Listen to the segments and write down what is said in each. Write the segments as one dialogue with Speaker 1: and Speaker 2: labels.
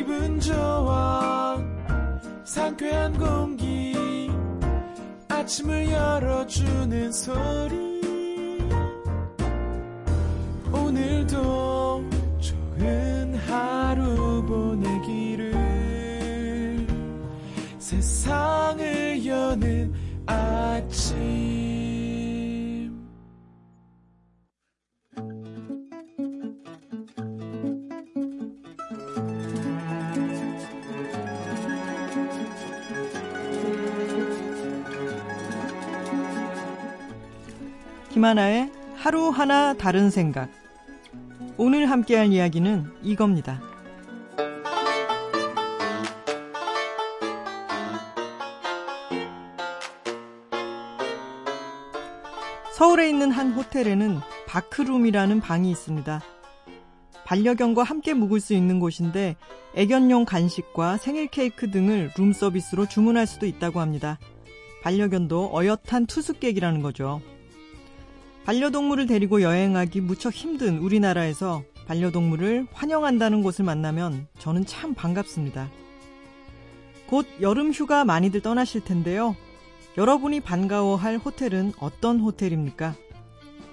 Speaker 1: 기분 좋아 상쾌한 공기 아침을 열어주는 소리. 오늘도 좋은 하루 보내기를 세상을 여는 아침
Speaker 2: 김하나의 하루하나 다른 생각. 오늘 함께할 이야기는 이겁니다. 서울에 있는 한 호텔에는 바크룸이라는 방이 있습니다. 반려견과 함께 묵을 수 있는 곳인데 애견용 간식과 생일 케이크 등을 룸 서비스로 주문할 수도 있다고 합니다. 반려견도 어엿한 투숙객이라는 거죠. 반려동물을 데리고 여행하기 무척 힘든 우리나라에서 반려동물을 환영한다는 곳을 만나면 저는 참 반갑습니다. 곧 여름 휴가 많이들 떠나실 텐데요. 여러분이 반가워할 호텔은 어떤 호텔입니까?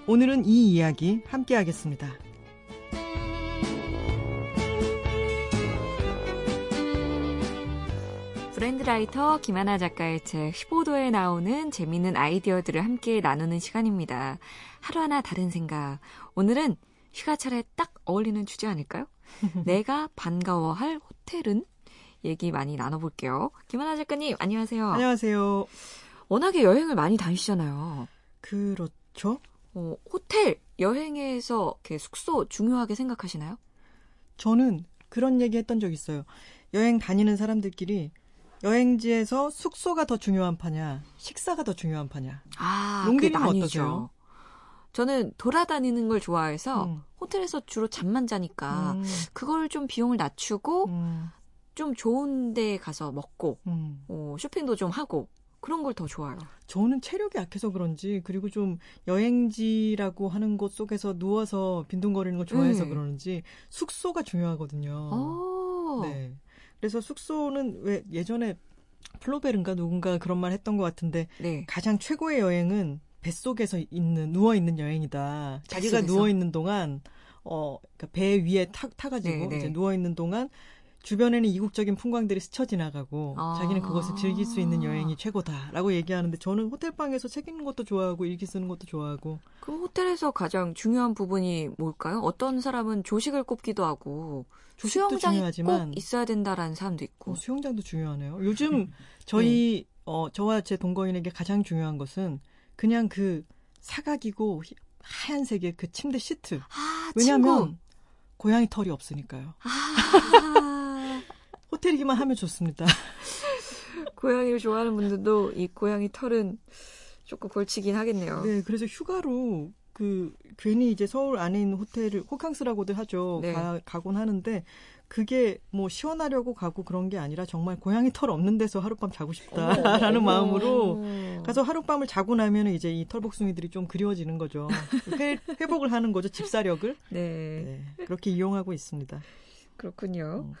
Speaker 2: 오늘은 이 이야기 함께 하겠습니다.
Speaker 3: 브랜드라이터 김하나 작가의 책 15도에 나오는 재미있는 아이디어들을 함께 나누는 시간입니다. 하루하나 다른 생각. 오늘은 휴가철에 딱 어울리는 주제 아닐까요? 내가 반가워할 호텔은? 얘기 많이 나눠볼게요. 김하나 작가님, 안녕하세요.
Speaker 2: 안녕하세요.
Speaker 3: 워낙에 여행을 많이 다니시잖아요.
Speaker 2: 그렇죠.
Speaker 3: 어, 호텔, 여행에서 이렇게 숙소 중요하게 생각하시나요?
Speaker 2: 저는 그런 얘기 했던 적 있어요. 여행 다니는 사람들끼리 여행지에서 숙소가 더 중요한 파냐, 식사가 더 중요한 파냐.
Speaker 3: 아, 그게
Speaker 2: 어떠세요?
Speaker 3: 저는 돌아다니는 걸 좋아해서
Speaker 2: 음.
Speaker 3: 호텔에서 주로 잠만 자니까
Speaker 2: 음,
Speaker 3: 그걸 좀 비용을 낮추고
Speaker 2: 음,
Speaker 3: 좀 좋은 데 가서 먹고
Speaker 2: 음.
Speaker 3: 어, 쇼핑도 좀 하고 그런 걸 더 좋아요.
Speaker 2: 저는 체력이 약해서 그런지 그리고 좀 여행지라고 하는 곳 속에서 누워서 빈둥거리는 걸 좋아해서
Speaker 3: 네.
Speaker 2: 그러는지 숙소가 중요하거든요.
Speaker 3: 오.
Speaker 2: 네. 그래서 숙소는 왜 예전에 플로베른가 누군가 그런 말 했던 것 같은데
Speaker 3: 네.
Speaker 2: 가장 최고의 여행은 뱃속에서 있는 누워 있는 여행이다. 자기가? 누워 있는 동안 어 그러니까 배 위에 타, 타가지고
Speaker 3: 네, 네.
Speaker 2: 이제 누워 있는 동안 주변에는 이국적인 풍광들이 스쳐 지나가고
Speaker 3: 아.
Speaker 2: 자기는 그것을 즐길 수 있는 여행이 최고다라고 얘기하는데 저는 호텔 방에서 책 읽는 것도 좋아하고 일기 쓰는 것도 좋아하고
Speaker 3: 그럼 호텔에서 가장 중요한 부분이 뭘까요? 어떤 사람은 조식을 꼽기도 하고
Speaker 2: 조식도
Speaker 3: 수영장이
Speaker 2: 중요하지만
Speaker 3: 꼭 있어야 된다라는 사람도 있고.
Speaker 2: 어, 수영장도 중요하네요. 요즘 저희 어 저와 제 동거인에게 가장 중요한 것은 그냥 그 사각이고 히- 하얀색의 그 침대 시트.
Speaker 3: 아,
Speaker 2: 왜냐하면
Speaker 3: 친구.
Speaker 2: 고양이 털이 없으니까요.
Speaker 3: 아,
Speaker 2: 호텔이기만 하면 좋습니다.
Speaker 3: 고양이를 좋아하는 분들도 이 고양이 털은 조금 걸치긴 하겠네요.
Speaker 2: 네, 그래서 휴가로 그 괜히 이제 서울 안에 있는 호텔을 호캉스라고들 하죠.
Speaker 3: 네.
Speaker 2: 가, 가곤 하는데 그게 뭐 시원하려고 가고 그런 게 아니라 정말 고양이 털 없는 데서 하룻밤 자고 싶다라는 마음으로 가서 하룻밤을 자고 나면 이제 이 털복숭이들이 좀 그리워지는 거죠. 회, 회복을 하는 거죠. 집사력을.
Speaker 3: 네,
Speaker 2: 네, 그렇게 이용하고 있습니다.
Speaker 3: 그렇군요.
Speaker 2: 음.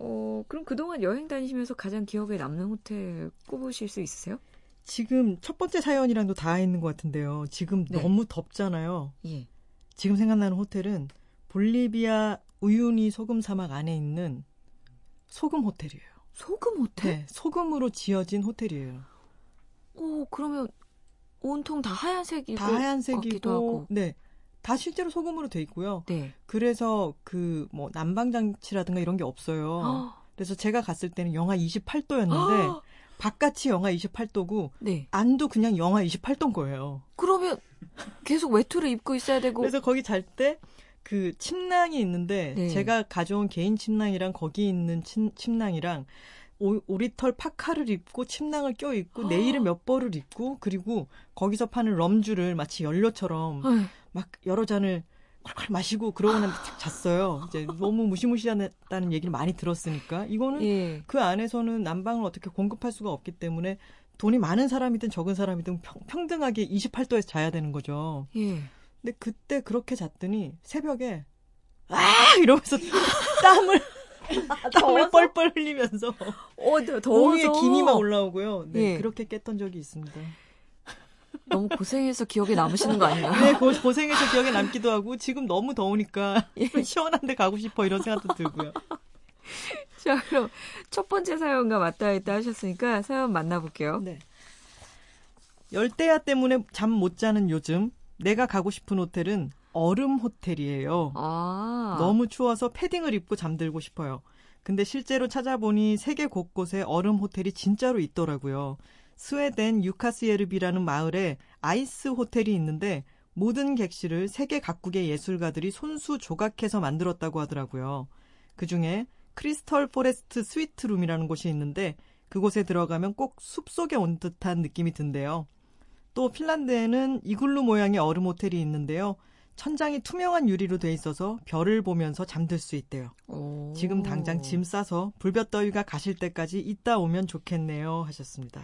Speaker 3: 어, 그럼 그동안 여행 다니시면서 가장 기억에 남는 호텔 꼽으실 수 있으세요?
Speaker 2: 지금 첫 번째 사연이랑도 닿아 있는 것 같은데요. 지금
Speaker 3: 네.
Speaker 2: 너무 덥잖아요.
Speaker 3: 예.
Speaker 2: 지금 생각나는 호텔은 볼리비아 우유니 소금 사막 안에 있는 소금 호텔이에요.
Speaker 3: 소금 호텔?
Speaker 2: 네, 소금으로 지어진 호텔이에요.
Speaker 3: 오, 그러면 온통 다 하얀색이고
Speaker 2: 다 하얀색이고,
Speaker 3: 하고.
Speaker 2: 네, 다 실제로 소금으로 돼 있고요.
Speaker 3: 네.
Speaker 2: 그래서 그 뭐 난방 장치라든가 이런 게 없어요.
Speaker 3: 헉,
Speaker 2: 그래서 제가 갔을 때는 영하 28도였는데
Speaker 3: 헉,
Speaker 2: 바깥이 영하 28도고
Speaker 3: 네.
Speaker 2: 안도 그냥 영하 28도인 거예요.
Speaker 3: 그러면 계속 외투를 입고 있어야 되고
Speaker 2: 그래서 거기 잘 때 그 침낭이 있는데
Speaker 3: 네.
Speaker 2: 제가 가져온 개인 침낭이랑 거기 있는 침, 침낭이랑 오, 오리털 파카를 입고 침낭을 껴 입고 네일을 몇 벌을 입고 그리고 거기서 파는 럼주를 마치 연료처럼
Speaker 3: 네.
Speaker 2: 막 여러 잔을 콸콸 마시고 그러고 나면 탁 잤어요. 이제 너무 무시무시하다는 얘기를 많이 들었으니까 이거는
Speaker 3: 예.
Speaker 2: 그 안에서는 난방을 어떻게 공급할 수가 없기 때문에 돈이 많은 사람이든 적은 사람이든 평, 평등하게 28도에서 자야 되는 거죠.
Speaker 3: 예.
Speaker 2: 근데 그때 그렇게 잤더니 새벽에 아 이러면서 땀을 땀을 뻘뻘 흘리면서
Speaker 3: 어,
Speaker 2: 몸
Speaker 3: 더워서
Speaker 2: 위에 기니 막 올라오고요. 네,
Speaker 3: 예.
Speaker 2: 그렇게 깼던 적이 있습니다.
Speaker 3: 너무 고생해서 기억에 남으시는 거 아닌가요?
Speaker 2: 네, 고, 고생해서 기억에 남기도 하고 지금 너무 더우니까
Speaker 3: 예.
Speaker 2: 시원한 데 가고 싶어 이런 생각도 들고요.
Speaker 3: 자, 그럼 첫 번째 사연과 맞닿아 있다 하셨으니까 사연 만나볼게요.
Speaker 2: 네. 열대야 때문에 잠 못 자는 요즘 내가 가고 싶은 호텔은 얼음 호텔이에요.
Speaker 3: 아.
Speaker 2: 너무 추워서 패딩을 입고 잠들고 싶어요. 근데 실제로 찾아보니 세계 곳곳에 얼음 호텔이 진짜로 있더라고요. 스웨덴 유카스예르비라는 마을에 아이스 호텔이 있는데 모든 객실을 세계 각국의 예술가들이 손수 조각해서 만들었다고 하더라고요. 그 중에 크리스털 포레스트 스위트룸이라는 곳이 있는데 그곳에 들어가면 꼭 숲속에 온 듯한 느낌이 든대요. 또 핀란드에는 이글루 모양의 얼음 호텔이 있는데요. 천장이 투명한 유리로 돼 있어서 별을 보면서 잠들 수 있대요.
Speaker 3: 오.
Speaker 2: 지금 당장 짐 싸서 불볕더위가 가실 때까지 있다 오면 좋겠네요 하셨습니다.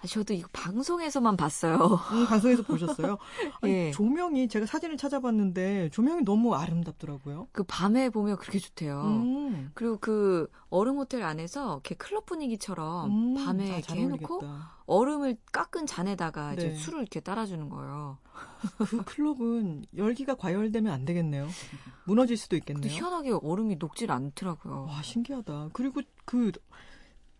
Speaker 3: 아, 저도 이거 방송에서만 봤어요.
Speaker 2: 음, 방송에서 보셨어요? 아니,
Speaker 3: 예.
Speaker 2: 조명이 제가 사진을 찾아봤는데 조명이 너무 아름답더라고요.
Speaker 3: 그 밤에 보면 그렇게 좋대요.
Speaker 2: 음,
Speaker 3: 그리고 그 얼음 호텔 안에서 이렇게 클럽 분위기처럼
Speaker 2: 음,
Speaker 3: 밤에
Speaker 2: 아,
Speaker 3: 이렇게
Speaker 2: 잘
Speaker 3: 해놓고
Speaker 2: 어울리겠다.
Speaker 3: 얼음을 깎은 잔에다가 이제
Speaker 2: 네.
Speaker 3: 술을 이렇게 따라주는 거예요.
Speaker 2: 그 클럽은 열기가 과열되면 안 되겠네요. 무너질 수도 있겠네요.
Speaker 3: 희한하게 얼음이 녹질 않더라고요.
Speaker 2: 와 신기하다. 그리고 그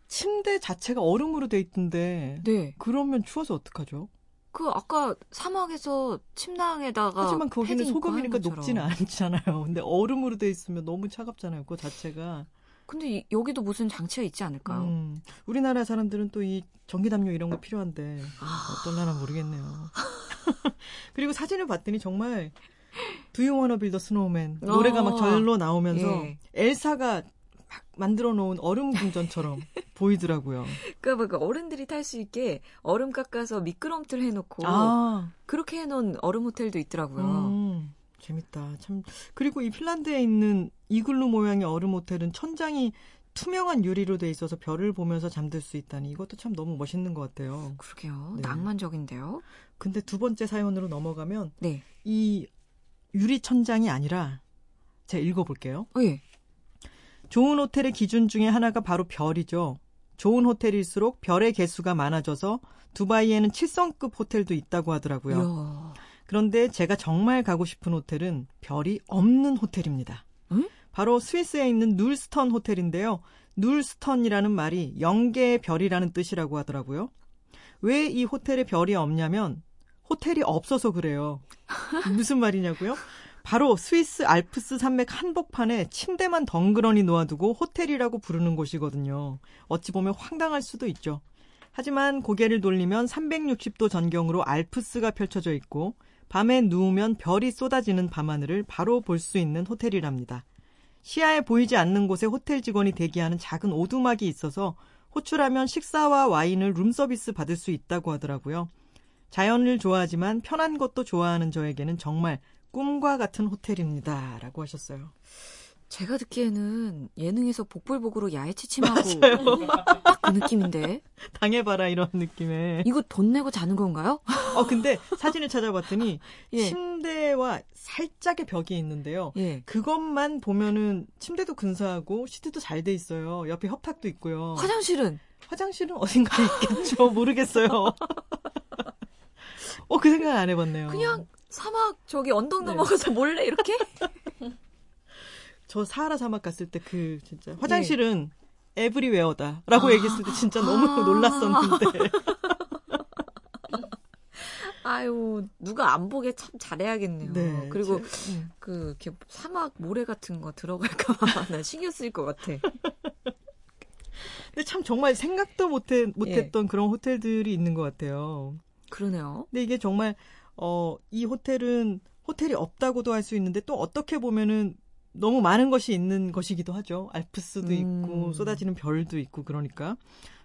Speaker 2: 침대 자체가 얼음으로 돼 있던데
Speaker 3: 네.
Speaker 2: 그러면 추워서 어떡하죠?
Speaker 3: 그 아까 사막에서 침낭에다가
Speaker 2: 하지만 거기는
Speaker 3: 입고
Speaker 2: 소금이니까. 녹지는 않잖아요. 근데 얼음으로 돼 있으면 너무 차갑잖아요. 그 자체가.
Speaker 3: 근데 이- 여기도 무슨 장치가 있지 않을까요?
Speaker 2: 음, 우리나라 사람들은 또 이 전기담요 이런 거 필요한데
Speaker 3: 아.
Speaker 2: 어떤 나라 모르겠네요. 그리고 사진을 봤더니 정말 Do you wanna build a snowman 노래가 막
Speaker 3: 어.
Speaker 2: 절로 나오면서
Speaker 3: 예.
Speaker 2: 엘사가 막 만들어 놓은 얼음 궁전처럼 보이더라고요.
Speaker 3: 그러니까 막 어른들이 탈 수 있게 얼음 깎아서 미끄럼틀 해놓고
Speaker 2: 아,
Speaker 3: 그렇게 해놓은 얼음 호텔도 있더라고요.
Speaker 2: 음, 재밌다. 참 그리고 이 핀란드에 있는 이글루 모양의 얼음 호텔은 천장이 투명한 유리로 돼 있어서 별을 보면서 잠들 수 있다니 이것도 참 너무 멋있는 것 같아요.
Speaker 3: 그러게요.
Speaker 2: 네.
Speaker 3: 낭만적인데요.
Speaker 2: 근데 두 번째 사연으로 넘어가면
Speaker 3: 네.
Speaker 2: 이 유리 천장이 아니라 제가 읽어볼게요.
Speaker 3: 어, 예.
Speaker 2: 좋은 호텔의 기준 중에 하나가 바로 별이죠. 좋은 호텔일수록 별의 개수가 많아져서 두바이에는 7성급 호텔도 있다고 하더라고요.
Speaker 3: 이야.
Speaker 2: 그런데 제가 정말 가고 싶은 호텔은 별이 없는 호텔입니다.
Speaker 3: 응?
Speaker 2: 바로 스위스에 있는 눌스턴 호텔인데요. 눌스턴이라는 말이 영계의 별이라는 뜻이라고 하더라고요. 왜 이 호텔에 별이 없냐면 호텔이 없어서 그래요. 무슨 말이냐고요? 바로 스위스 알프스 산맥 한복판에 침대만 덩그러니 놓아두고 호텔이라고 부르는 곳이거든요. 어찌 보면 황당할 수도 있죠. 하지만 고개를 돌리면 360도 전경으로 알프스가 펼쳐져 있고 밤에 누우면 별이 쏟아지는 밤하늘을 바로 볼 수 있는 호텔이랍니다. 시야에 보이지 않는 곳에 호텔 직원이 대기하는 작은 오두막이 있어서 호출하면 식사와 와인을 룸서비스 받을 수 있다고 하더라고요. 자연을 좋아하지만 편한 것도 좋아하는 저에게는 정말 꿈과 같은 호텔입니다. 라고 하셨어요.
Speaker 3: 제가 듣기에는 예능에서 복불복으로 야외치침하고 딱 그 느낌인데
Speaker 2: 당해봐라 이런 느낌의.
Speaker 3: 이거 돈 내고 자는 건가요?
Speaker 2: 어 근데 사진을 찾아봤더니
Speaker 3: 예.
Speaker 2: 침대와 살짝의 벽이 있는데요.
Speaker 3: 예.
Speaker 2: 그것만 보면은 침대도 근사하고 시트도 잘 돼 있어요. 옆에 협탁도 있고요.
Speaker 3: 화장실은
Speaker 2: 화장실은 어딘가에 있겠죠. 모르겠어요. 어, 그 생각 안 해봤네요.
Speaker 3: 그냥 사막 저기 언덕
Speaker 2: 네.
Speaker 3: 넘어가서 몰래 이렇게
Speaker 2: 저 사하라 사막 갔을 때 그 진짜 화장실은 에브리웨어다라고 얘기했을 때 진짜 너무
Speaker 3: 아.
Speaker 2: 놀랐었는데
Speaker 3: 아유 누가 안 보게 참 잘해야겠네요.
Speaker 2: 네,
Speaker 3: 그리고
Speaker 2: 제- 음.
Speaker 3: 그 이렇게 사막 모래 같은 거 들어갈까봐 나 신경 쓰일 것 같아.
Speaker 2: 근데 참 정말 생각도 못해 못했던
Speaker 3: 예.
Speaker 2: 그런 호텔들이 있는 것 같아요.
Speaker 3: 그러네요.
Speaker 2: 근데 이게 정말 어 이 호텔은 호텔이 없다고도 할 수 있는데 또 어떻게 보면은 너무 많은 것이 있는 것이기도 하죠. 알프스도
Speaker 3: 음.
Speaker 2: 있고 쏟아지는 별도 있고 그러니까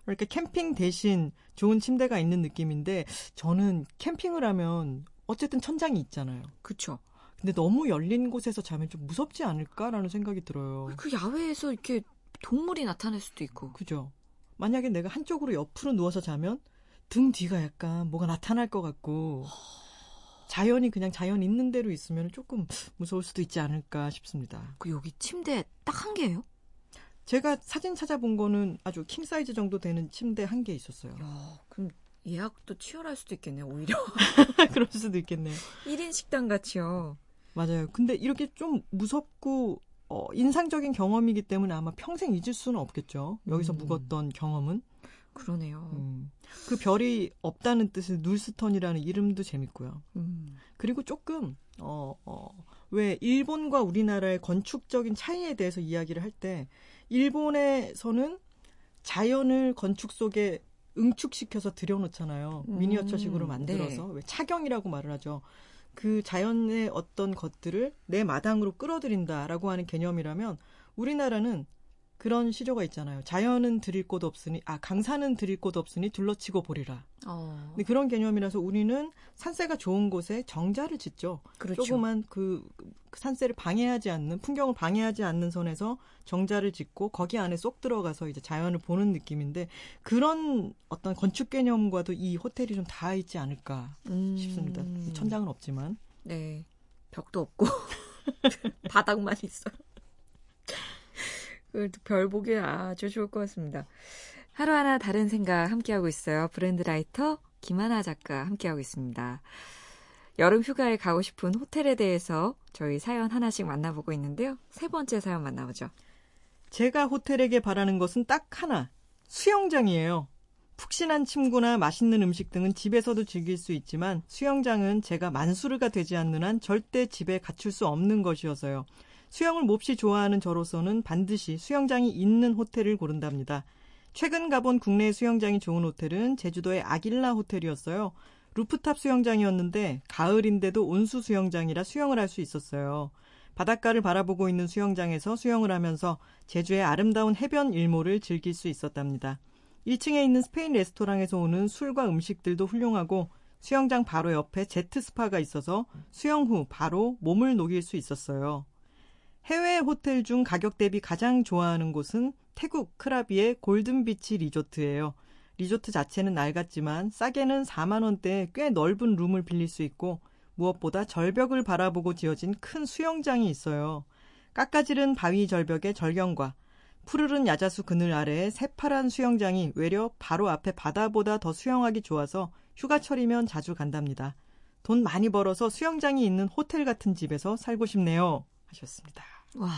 Speaker 2: 이렇게 캠핑 대신 좋은 침대가 있는 느낌인데 저는 캠핑을 하면 어쨌든 천장이 있잖아요.
Speaker 3: 그쵸.
Speaker 2: 근데 너무 열린 곳에서 자면 좀 무섭지 않을까라는 생각이 들어요.
Speaker 3: 그 야외에서 이렇게 동물이 나타날 수도 있고.
Speaker 2: 그죠? 만약에 내가 한쪽으로 옆으로 누워서 자면 등 뒤가 약간 뭐가 나타날 것 같고 자연이 그냥 자연 있는 대로 있으면 조금 무서울 수도 있지 않을까 싶습니다.
Speaker 3: 그 여기 침대 딱 한 개예요?
Speaker 2: 제가 사진 찾아본 거는 아주 킹 사이즈 정도 되는 침대 한 개 있었어요.
Speaker 3: 야, 그럼 예약도 치열할 수도 있겠네요, 오히려.
Speaker 2: 그럴 수도 있겠네요.
Speaker 3: 1인 식당 같이요.
Speaker 2: 맞아요. 근데 이렇게 좀 무섭고 어, 인상적인 경험이기 때문에 아마 평생 잊을 수는 없겠죠. 여기서
Speaker 3: 음.
Speaker 2: 묵었던 경험은.
Speaker 3: 그러네요.
Speaker 2: 음. 그 별이 없다는 뜻의 눌스턴이라는 이름도 재밌고요.
Speaker 3: 음.
Speaker 2: 그리고 조금 어, 어, 왜 일본과 우리나라의 건축적인 차이에 대해서 이야기를 할 때 일본에서는 자연을 건축 속에 응축시켜서 들여놓잖아요.
Speaker 3: 음,
Speaker 2: 미니어처식으로 만들어서 왜 차경이라고 말을 하죠. 그 자연의 어떤 것들을 내 마당으로 끌어들인다라고 하는 개념이라면 우리나라는 그런 시조가 있잖아요. 자연은 드릴 곳 없으니 아 강산은 드릴 곳 없으니 둘러치고 보리라.
Speaker 3: 어,
Speaker 2: 근데 그런 개념이라서 우리는 산세가 좋은 곳에 정자를 짓죠.
Speaker 3: 그렇죠.
Speaker 2: 조그만 그 산세를 방해하지 않는 풍경을 방해하지 않는 선에서 정자를 짓고 거기 안에 쏙 들어가서 이제 자연을 보는 느낌인데 그런 어떤 건축 개념과도 이 호텔이 좀 닿아 있지 않을까
Speaker 3: 음.
Speaker 2: 싶습니다. 천장은 없지만
Speaker 3: 네. 벽도 없고 바닥만 있어요. 별 보기 아주 좋을 것 같습니다. 하루하나 다른 생각 함께하고 있어요. 브랜드 라이터 김하나 작가 함께하고 있습니다. 여름 휴가에 가고 싶은 호텔에 대해서 저희 사연 하나씩 만나보고 있는데요. 세 번째 사연 만나보죠.
Speaker 2: 제가 호텔에게 바라는 것은 딱 하나 수영장이에요. 푹신한 침구나 맛있는 음식 등은 집에서도 즐길 수 있지만 수영장은 제가 만수르가 되지 않는 한 절대 집에 갖출 수 없는 것이어서요. 수영을 몹시 좋아하는 저로서는 반드시 수영장이 있는 호텔을 고른답니다. 최근 가본 국내 수영장이 좋은 호텔은 제주도의 아길라 호텔이었어요. 루프탑 수영장이었는데 가을인데도 온수 수영장이라 수영을 할 수 있었어요. 바닷가를 바라보고 있는 수영장에서 수영을 하면서 제주의 아름다운 해변 일몰을 즐길 수 있었답니다. 1층에 있는 스페인 레스토랑에서 오는 술과 음식들도 훌륭하고 수영장 바로 옆에 제트 스파가 있어서 수영 후 바로 몸을 녹일 수 있었어요. 해외 호텔 중 가격 대비 가장 좋아하는 곳은 태국 크라비의 골든비치 리조트예요. 리조트 자체는 낡았지만 싸게는 4만 원대에 꽤 넓은 룸을 빌릴 수 있고 무엇보다 절벽을 바라보고 지어진 큰 수영장이 있어요. 깎아지른 바위 절벽의 절경과 푸르른 야자수 그늘 아래의 새파란 수영장이 외려 바로 앞에 바다보다 더 수영하기 좋아서 휴가철이면 자주 간답니다. 돈 많이 벌어서 수영장이 있는 호텔 같은 집에서 살고 싶네요. 하셨습니다.
Speaker 3: 와,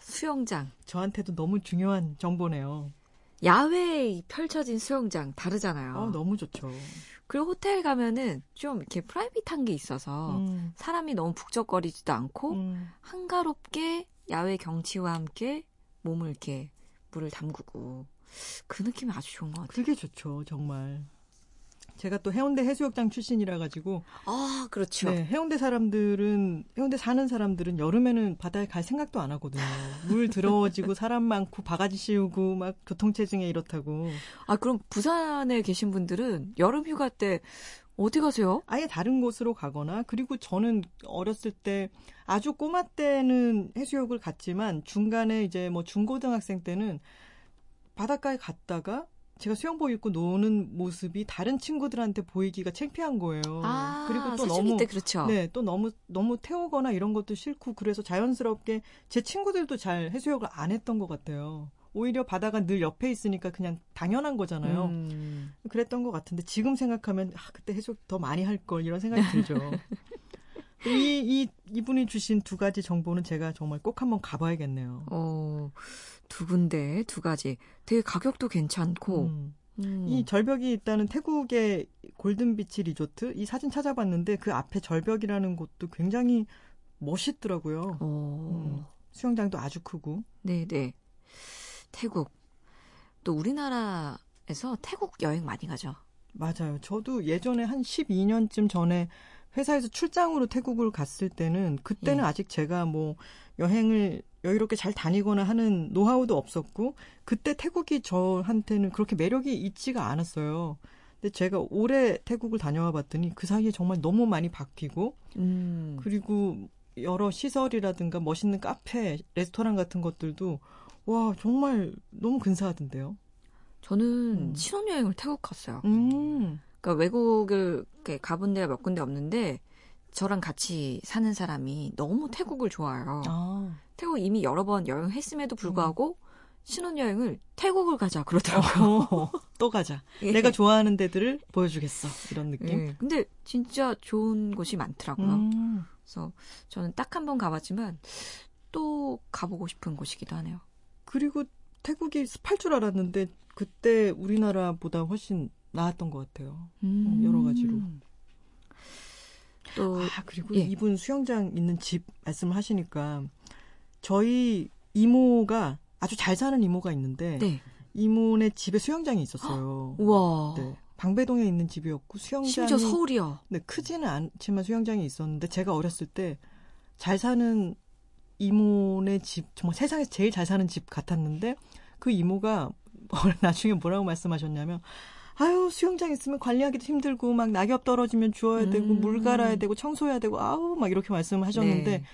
Speaker 3: 수영장.
Speaker 2: 저한테도 너무 중요한 정보네요.
Speaker 3: 야외에 펼쳐진 수영장 다르잖아요.
Speaker 2: 아, 너무 좋죠.
Speaker 3: 그리고 호텔 가면은 좀 이렇게 프라이빗한 게 있어서
Speaker 2: 음,
Speaker 3: 사람이 너무 북적거리지도 않고
Speaker 2: 음.
Speaker 3: 한가롭게 야외 경치와 함께 몸을 이렇게 물을 담그고 그 느낌이 아주 좋은 것 같아요.
Speaker 2: 그게 좋죠, 정말. 제가 또 해운대 해수욕장 출신이라 가지고
Speaker 3: 아, 그렇죠.
Speaker 2: 네, 해운대 사람들은 해운대 사는 사람들은 여름에는 바다에 갈 생각도 안 하거든요. 물 더러워지고 사람 많고 바가지 씌우고 막 교통체증에 이렇다고.
Speaker 3: 아, 그럼 부산에 계신 분들은 여름 휴가 때 어디 가세요?
Speaker 2: 아예 다른 곳으로 가거나 그리고 저는 어렸을 때 아주 꼬마 때는 해수욕을 갔지만 중간에 이제 뭐 중고등학생 때는 바닷가에 갔다가 제가 수영복 입고 노는 모습이 다른 친구들한테 보이기가 창피한 거예요.
Speaker 3: 아,
Speaker 2: 그리고 또 너무
Speaker 3: 때 그렇죠.
Speaker 2: 네, 또 너무 너무 태우거나 이런 것도 싫고 그래서 자연스럽게 제 친구들도 잘 해수욕을 안 했던 것 같아요. 오히려 바다가 늘 옆에 있으니까 그냥 당연한 거잖아요.
Speaker 3: 음,
Speaker 2: 그랬던 것 같은데 지금 생각하면 아, 그때 해수욕 더 많이 할 걸 이런 생각이 들죠. 이, 이 이분이 주신 두 가지 정보는 제가 정말 꼭 한번 가봐야겠네요.
Speaker 3: 어, 두 군데, 두 가지. 되게 가격도 괜찮고.
Speaker 2: 음.
Speaker 3: 음.
Speaker 2: 이 절벽이 있다는 태국의 골든비치 리조트 이 사진 찾아봤는데 그 앞에 절벽이라는 곳도 굉장히 멋있더라고요.
Speaker 3: 어,
Speaker 2: 음. 수영장도 아주 크고.
Speaker 3: 네 네. 태국. 또 우리나라에서 태국 여행 많이 가죠.
Speaker 2: 맞아요. 저도 예전에 한 12년쯤 전에 회사에서 출장으로 태국을 갔을 때는 그때는
Speaker 3: 예.
Speaker 2: 아직 제가 뭐 여행을 여유롭게 잘 다니거나 하는 노하우도 없었고 그때 태국이 저한테는 그렇게 매력이 있지가 않았어요. 근데 제가 올해 태국을 다녀와 봤더니 그 사이에 정말 너무 많이 바뀌고
Speaker 3: 음.
Speaker 2: 그리고 여러 시설이라든가 멋있는 카페, 레스토랑 같은 것들도 와 정말 너무 근사하던데요.
Speaker 3: 저는
Speaker 2: 음.
Speaker 3: 신혼여행을 태국 갔어요.
Speaker 2: 음,
Speaker 3: 그러니까 외국을 가본 데가 몇 군데 없는데 저랑 같이 사는 사람이 너무 태국을 좋아해요.
Speaker 2: 아,
Speaker 3: 태국 이미 여러 번 여행했음에도 불구하고 신혼여행을 태국을 가자 그러더라고요.
Speaker 2: 어, 또 가자.
Speaker 3: 예.
Speaker 2: 내가 좋아하는 데들을 보여주겠어. 이런 느낌.
Speaker 3: 예. 근데 진짜 좋은 곳이 많더라고요.
Speaker 2: 음,
Speaker 3: 그래서 저는 딱 한 번 가봤지만 또 가보고 싶은 곳이기도 하네요.
Speaker 2: 그리고 태국이 습할 줄 알았는데 그때 우리나라보다 훨씬 나았던 것 같아요.
Speaker 3: 음.
Speaker 2: 여러 가지로.
Speaker 3: 또
Speaker 2: 아 그리고
Speaker 3: 예.
Speaker 2: 이분 수영장 있는 집 말씀을 하시니까 저희 이모가 아주 잘 사는 이모가 있는데
Speaker 3: 네.
Speaker 2: 이모네 집에 수영장이 있었어요.
Speaker 3: 우와.
Speaker 2: 네. 방배동에 있는 집이었고 수영장이
Speaker 3: 심지어 서울이요.
Speaker 2: 네, 크지는 않지만 수영장이 있었는데 제가 어렸을 때 잘 사는 이모네 집 정말 세상에서 제일 잘 사는 집 같았는데 그 이모가 나중에 뭐라고 말씀하셨냐면 아유 수영장 있으면 관리하기도 힘들고 막 낙엽 떨어지면 주워야 되고
Speaker 3: 음.
Speaker 2: 물 갈아야 되고 청소해야 되고 아우 막 이렇게 말씀하셨는데
Speaker 3: 네.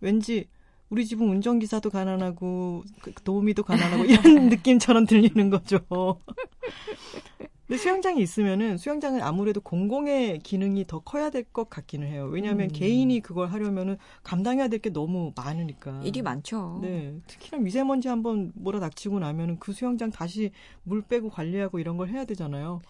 Speaker 2: 왠지 우리 집은 운전기사도 가난하고 그 도우미도 가난하고 이런 느낌처럼 들리는 거죠. 근데 수영장이 있으면은 수영장은 아무래도 공공의 기능이 더 커야 될 것 같기는 해요. 왜냐하면
Speaker 3: 음.
Speaker 2: 개인이 그걸 하려면은 감당해야 될 게 너무 많으니까.
Speaker 3: 일이 많죠.
Speaker 2: 네. 특히나 미세먼지 한번 몰아닥치고 나면은 그 수영장 다시 물 빼고 관리하고 이런 걸 해야 되잖아요.